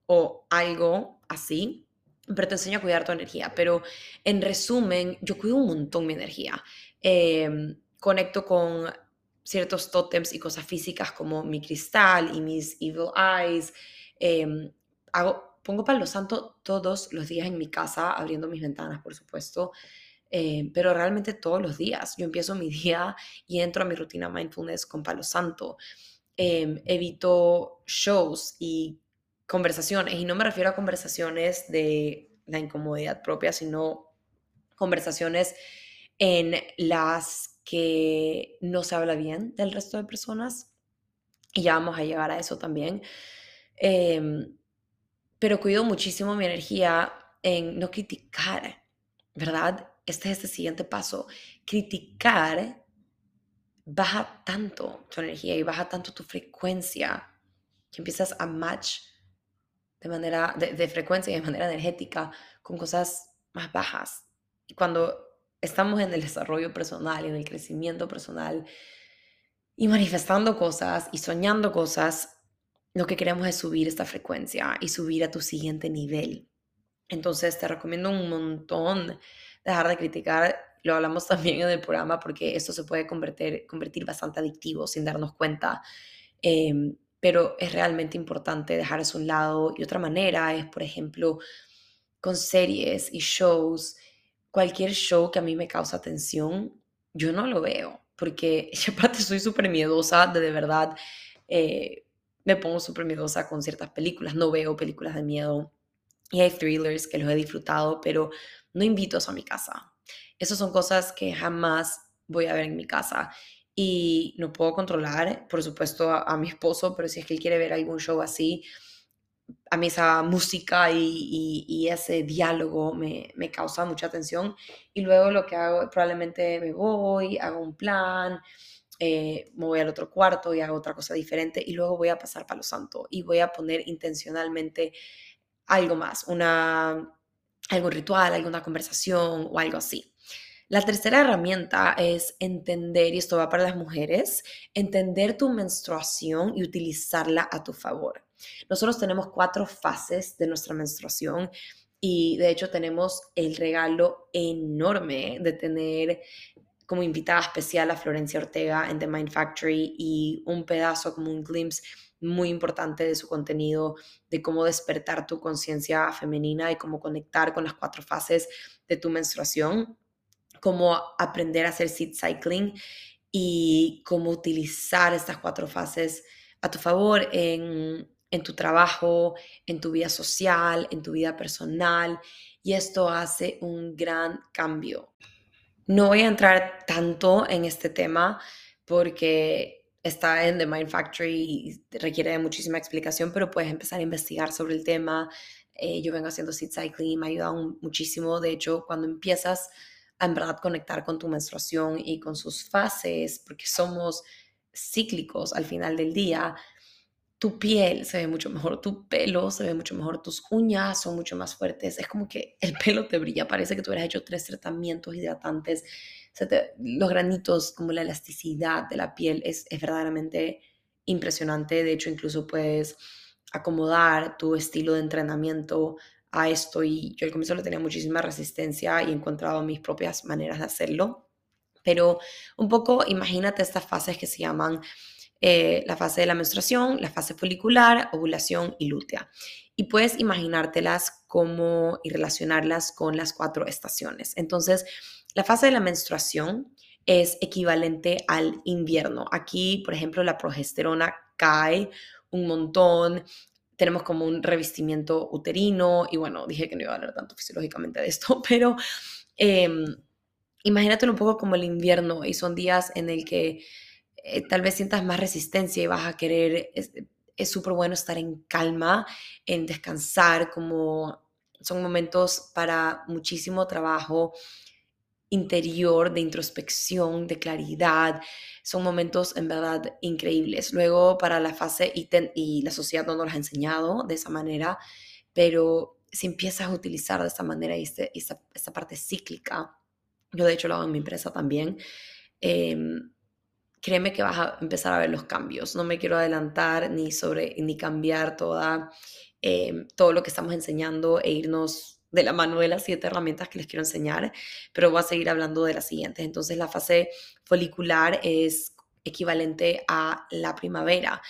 o algo así, pero te enseño a cuidar tu energía. Pero en resumen, yo cuido un montón mi energía. Em, conecto con ciertos tótems y cosas físicas como mi cristal y mis evil eyes. Em, hago, pongo palo santo todos los días en mi casa, abriendo mis ventanas, por supuesto, em, pero realmente todos los días. Yo empiezo mi día y entro a mi rutina mindfulness con palo santo. Em, evito shows y conversaciones, y no me refiero a conversaciones de la incomodidad propia, sino conversaciones en las que no se habla bien del resto de personas. Y ya vamos a llegar a eso también. Em, pero cuido muchísimo mi energía en no criticar, ¿verdad? Este es este siguiente paso. Criticar baja tanto tu energía y baja tanto tu frecuencia que empiezas a match de manera de, de frecuencia y de manera energética con cosas más bajas. Y cuando estamos en el desarrollo personal, en el crecimiento personal y manifestando cosas y soñando cosas, lo que queremos es subir esta frecuencia y subir a tu siguiente nivel. Entonces te recomiendo un montón dejar de criticar. Lo hablamos también en el programa porque esto se puede convertir, convertir bastante adictivo sin darnos cuenta. Em, pero es realmente importante dejar eso a un lado. Y otra manera es, por ejemplo, con series y shows cualquier show que a mí me causa tensión, yo no lo veo, porque aparte soy súper miedosa, de, de verdad, eh, me pongo súper miedosa con ciertas películas, no veo películas de miedo y hay thrillers que los he disfrutado, pero no invito eso a mi casa. Esas son cosas que jamás voy a ver en mi casa y no puedo controlar, por supuesto, a mi esposo, pero si es que él quiere ver algún show así, a mí esa música y, ese diálogo me, causa mucha atención. Y luego lo que hago, probablemente me voy, hago un plan, eh, me voy al otro cuarto y hago otra cosa diferente y luego voy a pasar para lo santo y voy a poner intencionalmente algo más, una, algún ritual, alguna conversación o algo así. La tercera herramienta es entender, y esto va para las mujeres, entender tu menstruación y utilizarla a tu favor. Nosotros tenemos cuatro fases de nuestra menstruación y de hecho tenemos el regalo enorme de tener como invitada especial a Florencia Ortega en The Mind Factory y un pedazo como un glimpse muy importante de su contenido, de cómo despertar tu conciencia femenina y cómo conectar con las cuatro fases de tu menstruación, cómo aprender a hacer seed cycling y cómo utilizar estas cuatro fases a tu favor en, en tu trabajo, en tu vida social, en tu vida personal. Y esto hace un gran cambio. No voy a entrar tanto en este tema porque está en The Mind Factory y requiere muchísima explicación, pero puedes empezar a investigar sobre el tema. Eh, yo vengo haciendo seed cycling, me ha ayudado muchísimo. De hecho, cuando empiezas a en verdad conectar con tu menstruación y con sus fases, porque somos cíclicos al final del día, tu piel se ve mucho mejor, tu pelo se ve mucho mejor, tus uñas son mucho más fuertes, es como que el pelo te brilla, parece que tú hubieras hecho tres tratamientos hidratantes, los granitos, como la elasticidad de la piel es, es verdaderamente impresionante, de hecho incluso puedes acomodar tu estilo de entrenamiento a esto. Y yo al comienzo le tenía muchísima resistencia y he encontrado mis propias maneras de hacerlo, pero un poco imagínate estas fases que se llaman eh, la fase de la menstruación, la fase folicular, ovulación y lútea. Y puedes imaginártelas como y relacionarlas con las cuatro estaciones. Entonces, la fase de la menstruación es equivalente al invierno. Aquí, por ejemplo, la progesterona cae un montón, tenemos como un revestimiento uterino y bueno, dije que no iba a hablar tanto fisiológicamente de esto, pero eh, imagínatelo un poco como el invierno y son días en el que eh, tal vez sientas más resistencia y vas a querer, es súper bueno estar en calma, en descansar, como son momentos para muchísimo trabajo interior, de introspección, de claridad. Son momentos en verdad increíbles. Luego para la fase y, y la sociedad no nos ha enseñado de esa manera, pero si empiezas a utilizar de esa manera este, esta, esta, parte cíclica, yo de hecho lo hago en mi empresa también, eh, créeme que vas a empezar a ver los cambios. No me quiero adelantar ni sobre ni cambiar toda, em, todo lo que estamos enseñando e irnos de la mano de las siete herramientas que les quiero enseñar, pero voy a seguir hablando de las siguientes. Entonces, la fase folicular es equivalente a la primavera.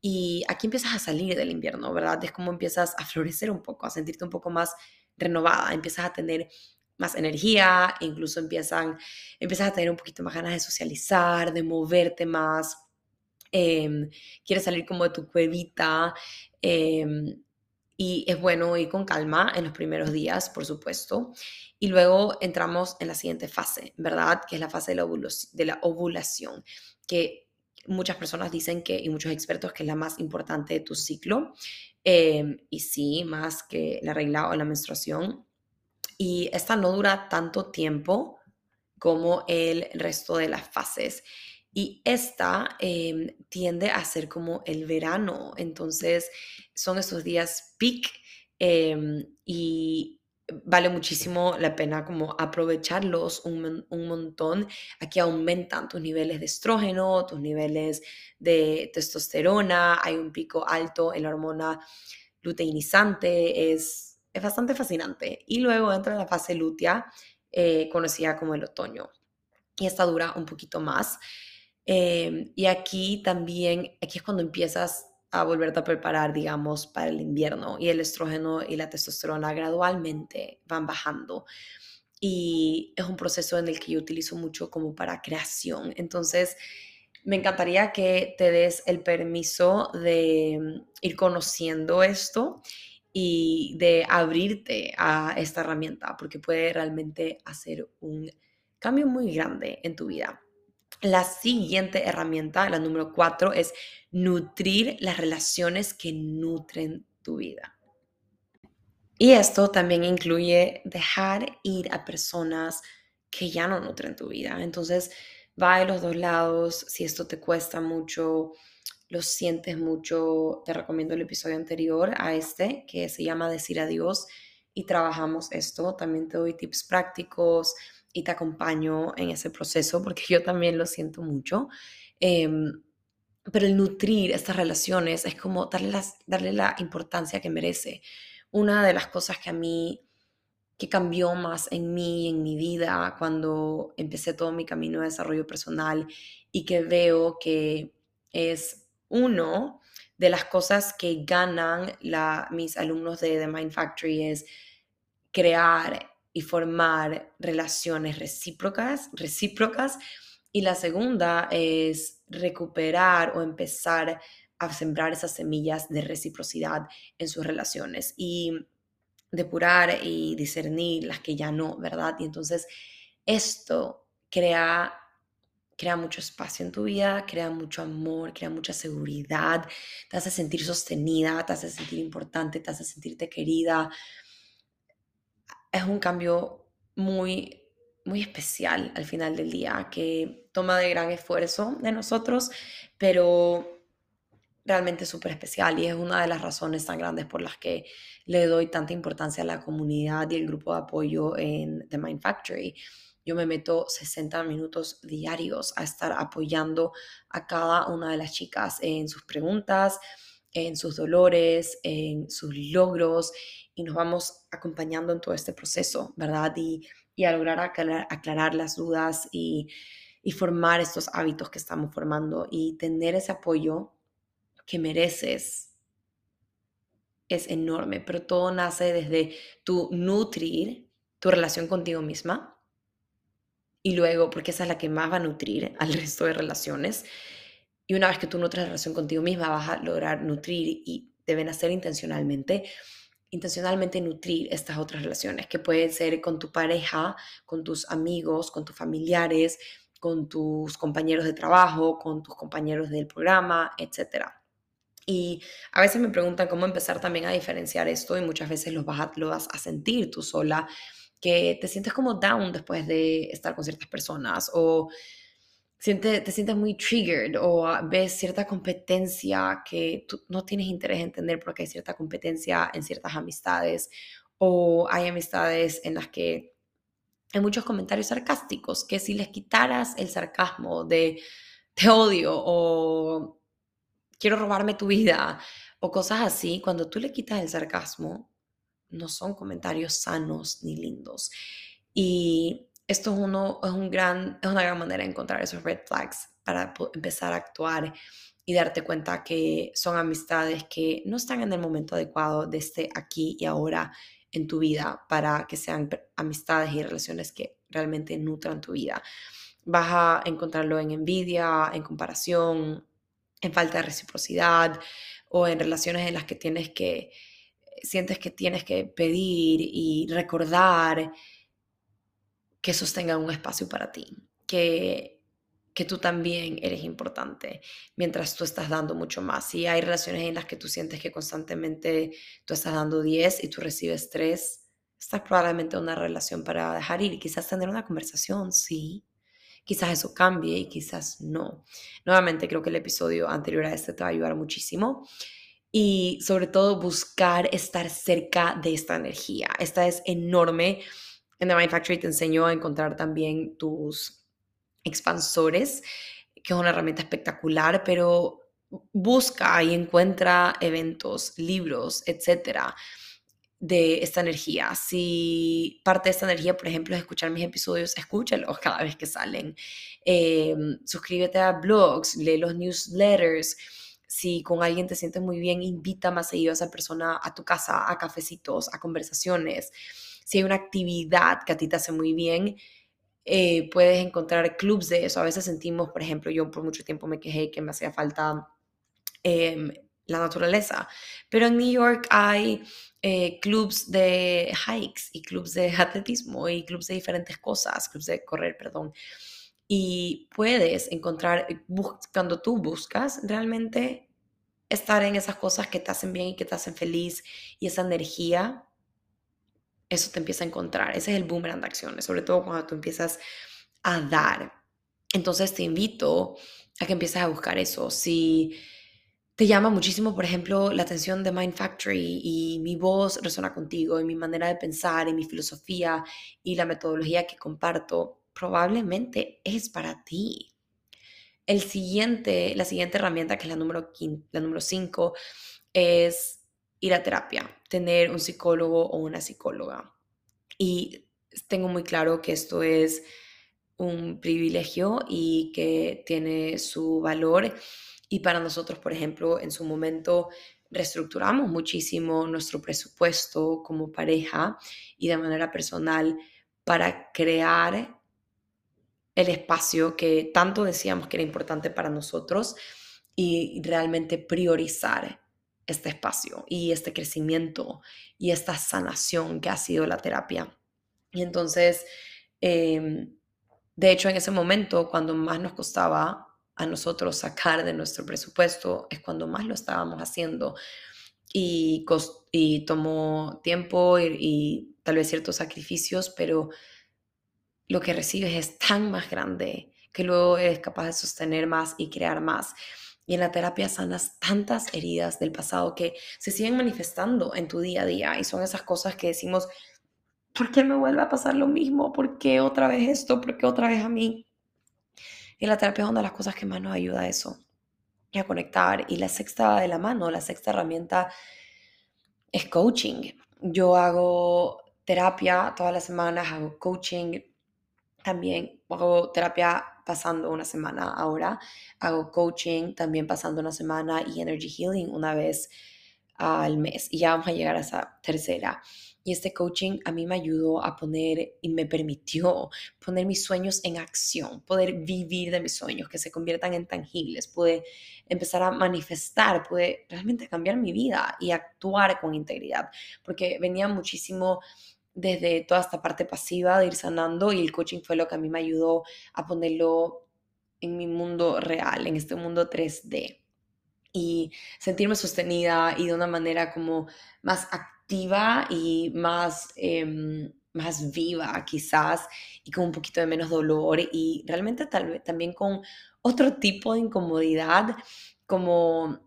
Y aquí empiezas a salir del invierno, ¿verdad? Es como empiezas a florecer un poco, a sentirte un poco más renovada, empiezas a tener más energía, incluso empiezan, empiezas a tener un poquito más ganas de socializar, de moverte más, em, quieres salir como de tu cuevita. Em, y es bueno ir con calma en los primeros días, por supuesto. Y luego entramos en la siguiente fase, ¿verdad? Que es la fase de la, de la ovulación, que muchas personas dicen que, y muchos expertos, que es la más importante de tu ciclo. Em, y sí, más que la regla o la menstruación y esta no dura tanto tiempo como el resto de las fases. Y esta em, tiende a ser como el verano, entonces son esos días peak em, y vale muchísimo la pena como aprovecharlos un, un, montón. Aquí aumentan tus niveles de estrógeno, tus niveles de testosterona, hay un pico alto en la hormona luteinizante, es es bastante fascinante. Y luego entra la fase lútea, eh, conocida como el otoño. Y esta dura un poquito más. Em, y aquí también, aquí es cuando empiezas a volverte a preparar, digamos, para el invierno y el estrógeno y la testosterona gradualmente van bajando. Y es un proceso en el que yo utilizo mucho como para creación. Entonces, me encantaría que te des el permiso de mm, ir conociendo esto y de abrirte a esta herramienta porque puede realmente hacer un cambio muy grande en tu vida. La siguiente herramienta, la número cuatro, es nutrir las relaciones que nutren tu vida. Y esto también incluye dejar ir a personas que ya no nutren tu vida. Entonces, va de los dos lados. Si esto te cuesta mucho, lo sientes mucho, te recomiendo el episodio anterior a este que se llama Decir Adiós y trabajamos esto. También te doy tips prácticos y te acompaño en ese proceso porque yo también lo siento mucho. Em, pero el nutrir estas relaciones es como darle, darle la importancia que merece. Una de las cosas que a mí, que cambió más en mí, en mi vida, cuando empecé todo mi camino de desarrollo personal y que veo que es uno, de las cosas que ganan mis alumnos de The Mind Factory es crear y formar relaciones recíprocas, recíprocas. Y la segunda es recuperar o empezar a sembrar esas semillas de reciprocidad en sus relaciones y depurar y discernir las que ya no, ¿verdad? Y entonces esto crea crea mucho espacio en tu vida, crea mucho amor, crea mucha seguridad, te hace sentir sostenida, te hace sentir importante, te hace sentirte querida. Es un cambio muy, muy especial al final del día, que toma de gran esfuerzo de nosotros, pero realmente súper especial y es una de las razones tan grandes por las que le doy tanta importancia a la comunidad y el grupo de apoyo en The Mind Factory yo me meto 60 minutos diarios a estar apoyando a cada una de las chicas en sus preguntas, en sus dolores, en sus logros y nos vamos acompañando en todo este proceso, ¿verdad? Y, a lograr aclarar, las dudas y, y formar estos hábitos que estamos formando y tener ese apoyo que mereces es enorme, pero todo nace desde tu nutrir tu relación contigo misma, y luego, porque esa es la que más va a nutrir al resto de relaciones. Y una vez que tú nutres la relación contigo misma, vas a lograr nutrir y deben hacer intencionalmente, intencionalmente nutrir estas otras relaciones, que pueden ser con tu pareja, con tus amigos, con tus familiares, con tus compañeros de trabajo, con tus compañeros del programa, etc. Y a veces me preguntan cómo empezar también a diferenciar esto y muchas veces lo vas a, lo vas a sentir tú sola que te sientes como down después de estar con ciertas personas o siente, te sientes muy triggered o ves cierta competencia que no tienes interés en entender porque hay cierta competencia en ciertas amistades o hay amistades en las que hay muchos comentarios sarcásticos que si les quitaras el sarcasmo de te odio o quiero robarme tu vida o cosas así, cuando tú le quitas el sarcasmo, no son comentarios sanos ni lindos. Y esto es, uno, es, un gran, es una gran manera de encontrar esos red flags para empezar a actuar y darte cuenta que son amistades que no están en el momento adecuado de este aquí y ahora en tu vida para que sean amistades y relaciones que realmente nutran tu vida. Vas a encontrarlo en envidia, en comparación, en falta de reciprocidad o en relaciones en las que tienes que sientes que tienes que pedir y recordar que sostengan un espacio para ti, que, que tú también eres importante mientras tú estás dando mucho más. Si hay relaciones en las que tú sientes que constantemente tú estás dando 10 y tú recibes 3, esta es probablemente una relación para dejar ir quizás tener una conversación, sí. Quizás eso cambie y quizás no. Nuevamente creo que el episodio anterior a este te va a ayudar muchísimo y sobre todo buscar estar cerca de esta energía. Esta es enorme. En The Mind Factory te enseño a encontrar también tus expansores, que es una herramienta espectacular, pero busca y encuentra eventos, libros, etcétera, de esta energía. Si parte de esta energía, por ejemplo, es escuchar mis episodios, escúchalos cada vez que salen. Em, suscríbete a blogs, lee los newsletters si con alguien te sientes muy bien, invita más seguido a esa persona a tu casa, a cafecitos, a conversaciones. Si hay una actividad que a ti te hace muy bien, eh, puedes encontrar clubs de eso. A veces sentimos, por ejemplo, yo por mucho tiempo me quejé que me hacía falta em, la naturaleza, pero en New York hay eh, clubs de hikes y clubs de atletismo y clubs de diferentes cosas, clubs de correr, perdón y puedes encontrar, eh, cuando tú buscas realmente estar en esas cosas que te hacen bien y que te hacen feliz y esa energía, eso te empieza a encontrar. Ese es el boomerang de acciones, sobre todo cuando tú empiezas a dar. Entonces te invito a que empieces a buscar eso. Si te llama muchísimo, por ejemplo, la atención de Mind Factory y mi voz resuena contigo y mi manera de pensar y mi filosofía y la metodología que comparto, probablemente es para ti. El siguiente, la siguiente herramienta, que es la número, la número 5, es ir a terapia, tener un psicólogo o una psicóloga. Y tengo muy claro que esto es un privilegio y que tiene su valor Y para nosotros, por ejemplo, en su momento reestructuramos muchísimo nuestro presupuesto como pareja y de manera personal para crear el espacio que tanto decíamos que era importante para nosotros y realmente priorizar este espacio y este crecimiento y esta sanación que ha sido la terapia. Y entonces, em, de hecho, en ese momento, cuando más nos costaba a nosotros sacar de nuestro presupuesto, es cuando más lo estábamos haciendo. Y, y tomó tiempo y, y tal vez ciertos sacrificios, pero lo que recibes es tan más grande que luego eres capaz de sostener más y crear más. Y en la terapia sanas tantas heridas del pasado que se siguen manifestando en tu día a día y son esas cosas que decimos, ¿por qué me vuelve a pasar lo mismo? ¿Por qué otra vez esto? ¿Por qué otra vez a mí? Y la terapia es una de las cosas que más nos ayuda a eso, y a conectar. Y la sexta de la mano, la sexta herramienta es coaching. Yo hago terapia todas las semanas, hago coaching, también hago terapia pasando una semana ahora, hago coaching también pasando una semana y energy healing una vez al mes. Y ya vamos a llegar a esa tercera. Y este coaching a mí me ayudó a poner y me permitió poner mis sueños en acción, poder vivir de mis sueños, que se conviertan en tangibles, pude empezar a manifestar, pude realmente cambiar mi vida y actuar con integridad, porque venía muchísimo desde toda esta parte pasiva de ir sanando y el coaching fue lo que a mí me ayudó a ponerlo en mi mundo real, en este mundo 3D y sentirme sostenida y de una manera como más activa y más, em, más viva quizás y con un poquito de menos dolor y realmente tal vez también con otro tipo de incomodidad como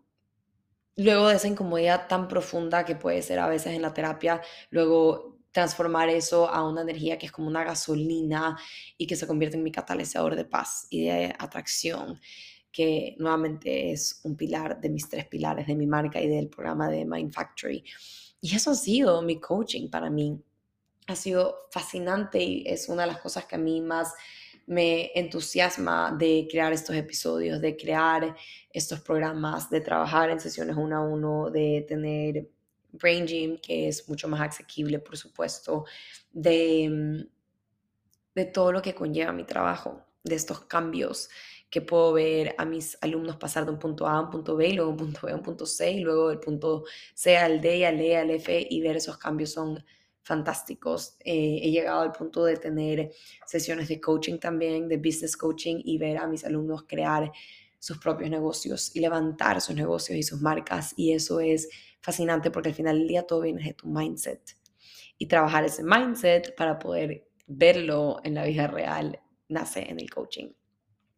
luego de esa incomodidad tan profunda que puede ser a veces en la terapia, luego transformar eso a una energía que es como una gasolina y que se convierte en mi catalizador de paz y de atracción, que nuevamente es un pilar de mis tres pilares de mi marca y del programa de Mind Factory. Y eso ha sido mi coaching para mí. Ha sido fascinante y es una de las cosas que a mí más me entusiasma de crear estos episodios, de crear estos programas, de trabajar en sesiones uno a uno, de tener Brain Gym, que es mucho más asequible, por supuesto, de, mm, de todo lo que conlleva mi trabajo, de estos cambios que puedo ver a mis alumnos pasar de un punto A a un punto B, y luego un punto B a un punto C, y luego del punto C al D, al E, al F, y ver esos cambios son fantásticos. Eh, he llegado al punto de tener sesiones de coaching también, de business coaching, y ver a mis alumnos crear sus propios negocios y levantar sus negocios y sus marcas, y eso es fascinante porque al final del día todo viene de tu mindset. Y trabajar ese mindset para poder verlo en la vida real nace en el coaching.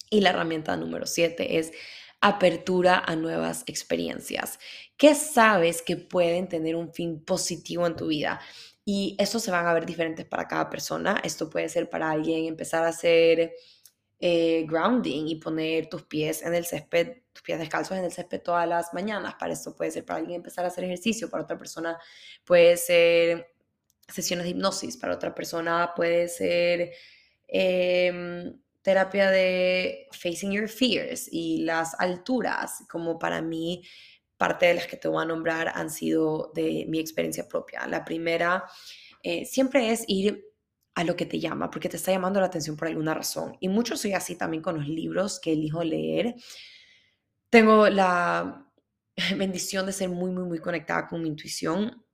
Y la herramienta número siete es apertura a nuevas experiencias. ¿Qué sabes que pueden tener un fin positivo en tu vida? Y esto se van a ver diferentes para cada persona. Esto puede ser para alguien empezar a hacer eh, grounding y poner tus pies en el césped, tus pies descalzos en el césped todas las mañanas. Para esto puede ser para alguien empezar a hacer ejercicio, para otra persona puede ser sesiones de hipnosis, para otra persona puede ser em, terapia de facing your fears y las alturas, como para mí parte de las que te voy a nombrar han sido de mi experiencia propia. La primera eh, siempre es ir a lo que te llama, porque te está llamando la atención por alguna razón. Y mucho soy así también con los libros que elijo leer. Tengo la bendición de ser muy, muy, muy conectada con mi intuición.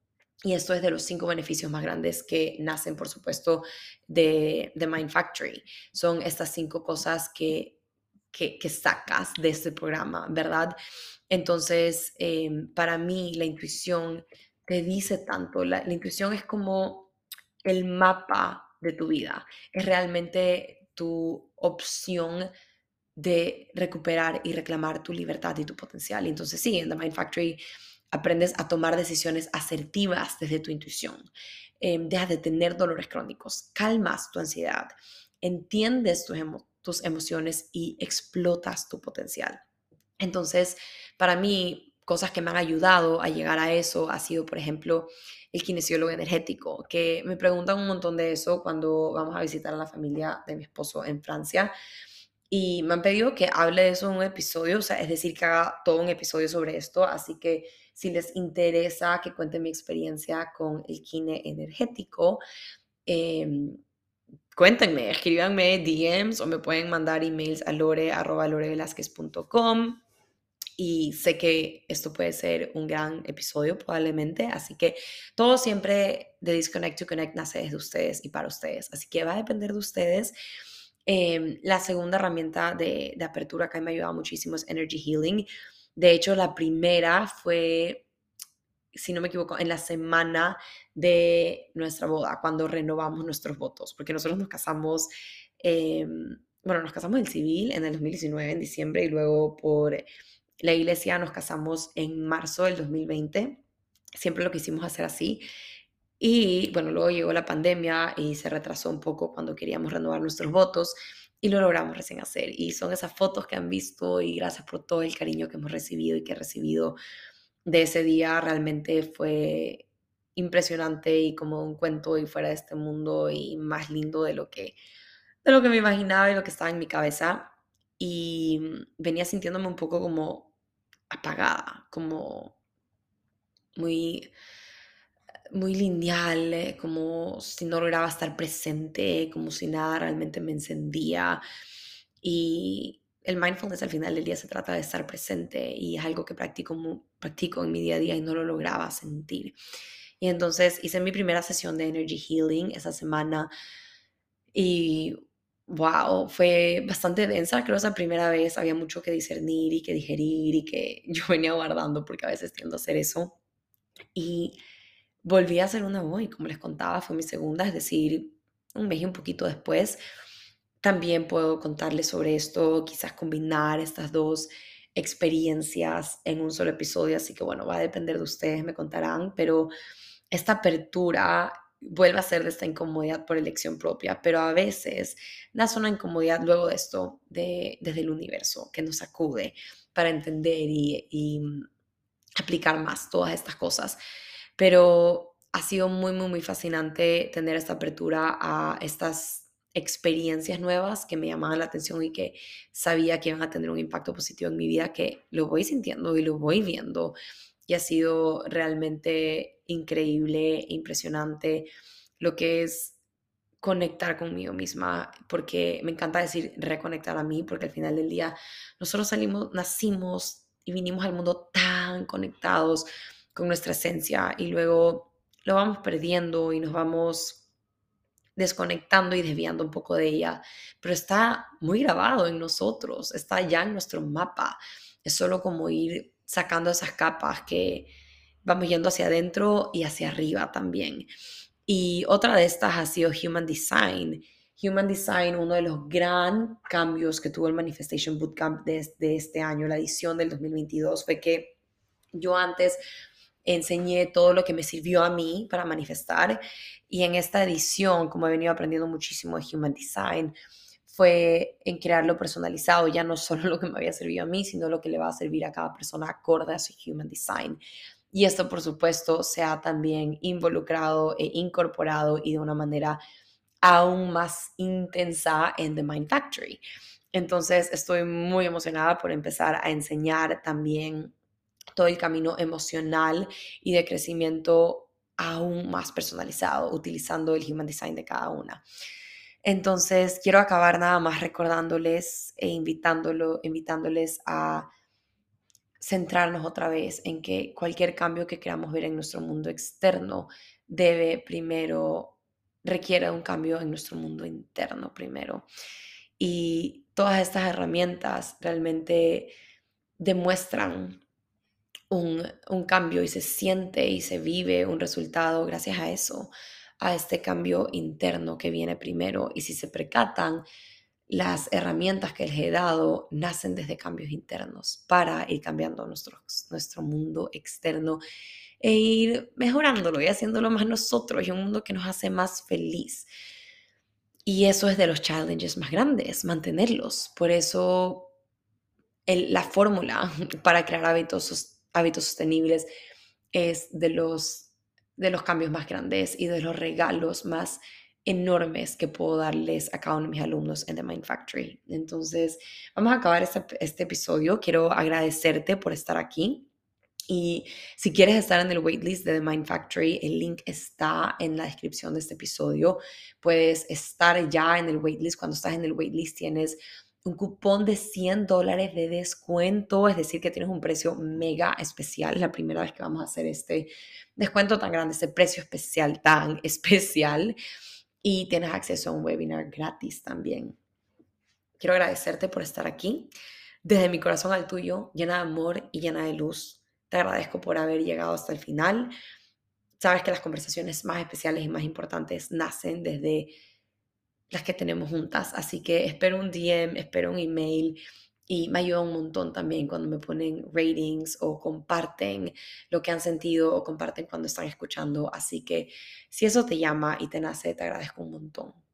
Y esto es de los cinco beneficios más grandes que nacen, por supuesto, de, de Mind Factory. Son estas cinco cosas que, que, sacas de este programa, ¿verdad? Entonces, em, para mí, la intuición te dice tanto. La, la intuición es como el mapa de tu vida. Es realmente tu opción de recuperar y reclamar tu libertad y tu potencial. Entonces sí, en The Mind Factory aprendes a tomar decisiones asertivas desde tu intuición. Eh, dejas de tener dolores crónicos, calmas tu ansiedad, entiendes tus, tus emociones y explotas tu potencial. Entonces, para mí, cosas que me han ayudado a llegar a eso ha sido, por ejemplo, el kinesiólogo energético, que me preguntan un montón de eso cuando vamos a visitar a la familia de mi esposo en Francia. y me han pedido que hable de eso en un episodio, o sea, es decir, que haga todo un episodio sobre esto, así que si les interesa que cuente mi experiencia con el kine energético, em, cuéntenme, escríbanme DMs o me pueden mandar emails a lore.lorevelazquez.com y sé que esto puede ser un gran episodio probablemente, así que todo siempre de Disconnect to Connect nace desde ustedes y para ustedes, así que va a depender de ustedes. Em, la segunda herramienta de, de apertura que me ha ayudado muchísimo es Energy Healing. De hecho, la primera fue, si no me equivoco, en la semana de nuestra boda, cuando renovamos nuestros votos, porque nosotros nos casamos, em, bueno, nos casamos en civil en el 2019, en diciembre, y luego por la iglesia nos casamos en marzo del 2020. Siempre lo quisimos hacer así. Y bueno, luego llegó la pandemia y se retrasó un poco cuando queríamos renovar nuestros votos y lo logramos recién hacer. Y son esas fotos que han visto y gracias por todo el cariño que hemos recibido y que he recibido de ese día. Realmente fue impresionante y como un cuento y fuera de este mundo y más lindo de lo que, de lo que me imaginaba y lo que estaba en mi cabeza. Y venía sintiéndome un poco como apagada, como muy muy lineal, eh, como si no lograba estar presente, como si nada realmente me encendía. Y el mindfulness al final del día se trata de estar presente y es algo que practico, practico en mi día a día y no lo lograba sentir. Y entonces hice mi primera sesión de Energy Healing esa semana y wow, fue bastante densa, creo esa primera vez había mucho que discernir y que digerir y que yo venía guardando porque a veces tiendo a hacer eso. Y volví a hacer una hoy, como les contaba, fue mi segunda, es decir, un mes y un poquito después. También puedo contarles sobre esto, quizás combinar estas dos experiencias en un solo episodio, así que bueno, va a depender de ustedes, me contarán, pero esta apertura vuelve a ser de esta incomodidad por elección propia, pero a veces nace una incomodidad luego de esto, de, desde el universo, que nos sacude para entender y, y aplicar más todas estas cosas pero ha sido muy, muy, muy fascinante tener esta apertura a estas experiencias nuevas que me llamaban la atención y que sabía que iban a tener un impacto positivo en mi vida, que lo voy sintiendo y lo voy viendo. Y ha sido realmente increíble, impresionante lo que es conectar conmigo misma, porque me encanta decir reconectar a mí, porque al final del día nosotros salimos, nacimos y vinimos al mundo tan conectados con nuestra esencia y luego lo vamos perdiendo y nos vamos desconectando y desviando un poco de ella, pero está muy grabado en nosotros, está ya en nuestro mapa. Es solo como ir sacando esas capas que vamos yendo hacia adentro y hacia arriba también. Y otra de estas ha sido Human Design. Human Design, uno de los gran cambios que tuvo el Manifestation Bootcamp de, de este año, la edición del 2022, fue que yo antes enseñé todo lo que me sirvió a mí para manifestar. Y en esta edición, como he venido aprendiendo muchísimo de Human Design, fue en crearlo personalizado, ya no solo lo que me había servido a mí, sino lo que le va a servir a cada persona acorde a su Human Design. Y esto, por supuesto, se ha también involucrado e incorporado y de una manera aún más intensa en The Mind Factory. Entonces, estoy muy emocionada por empezar a enseñar también todo el camino emocional y de crecimiento aún más personalizado, utilizando el Human Design de cada una. Entonces, quiero acabar nada más recordándoles e invitándolo, invitándoles a centrarnos otra vez en que cualquier cambio que queramos ver en nuestro mundo externo debe primero, requiere un cambio en nuestro mundo interno primero. Y todas estas herramientas realmente demuestran un, cambio y se siente y se vive un resultado gracias a eso, a este cambio interno que viene primero. Y si se percatan, las herramientas que les he dado nacen desde cambios internos para ir cambiando nuestro, nuestro mundo externo e ir mejorándolo y haciéndolo más nosotros y un mundo que nos hace más feliz. Y eso es de los challenges más grandes, mantenerlos. Por eso la fórmula para crear hábitos hábitos sostenibles es de los, de los cambios más grandes y de los regalos más enormes que puedo darles a cada uno de mis alumnos en The Mind Factory. Entonces, vamos a acabar este, este episodio. Quiero agradecerte por estar aquí. Y si quieres estar en el waitlist de The Mind Factory, el link está en la descripción de este episodio. Puedes estar ya en el waitlist. Cuando estás en el waitlist tienes un cupón de 100 dólares de descuento, es decir, que tienes un precio mega especial. Es la primera vez que vamos a hacer este descuento tan grande, este precio especial tan especial. Y tienes acceso a un webinar gratis también. Quiero agradecerte por estar aquí. Desde mi corazón al tuyo, llena de amor y llena de luz. Te agradezco por haber llegado hasta el final. Sabes que las conversaciones más especiales y más importantes nacen desde las que tenemos juntas. Así que espero un DM, espero un email y me ayuda un montón también cuando me ponen ratings o comparten lo que han sentido o comparten cuando están escuchando. Así que si eso te llama y te nace, te agradezco un montón.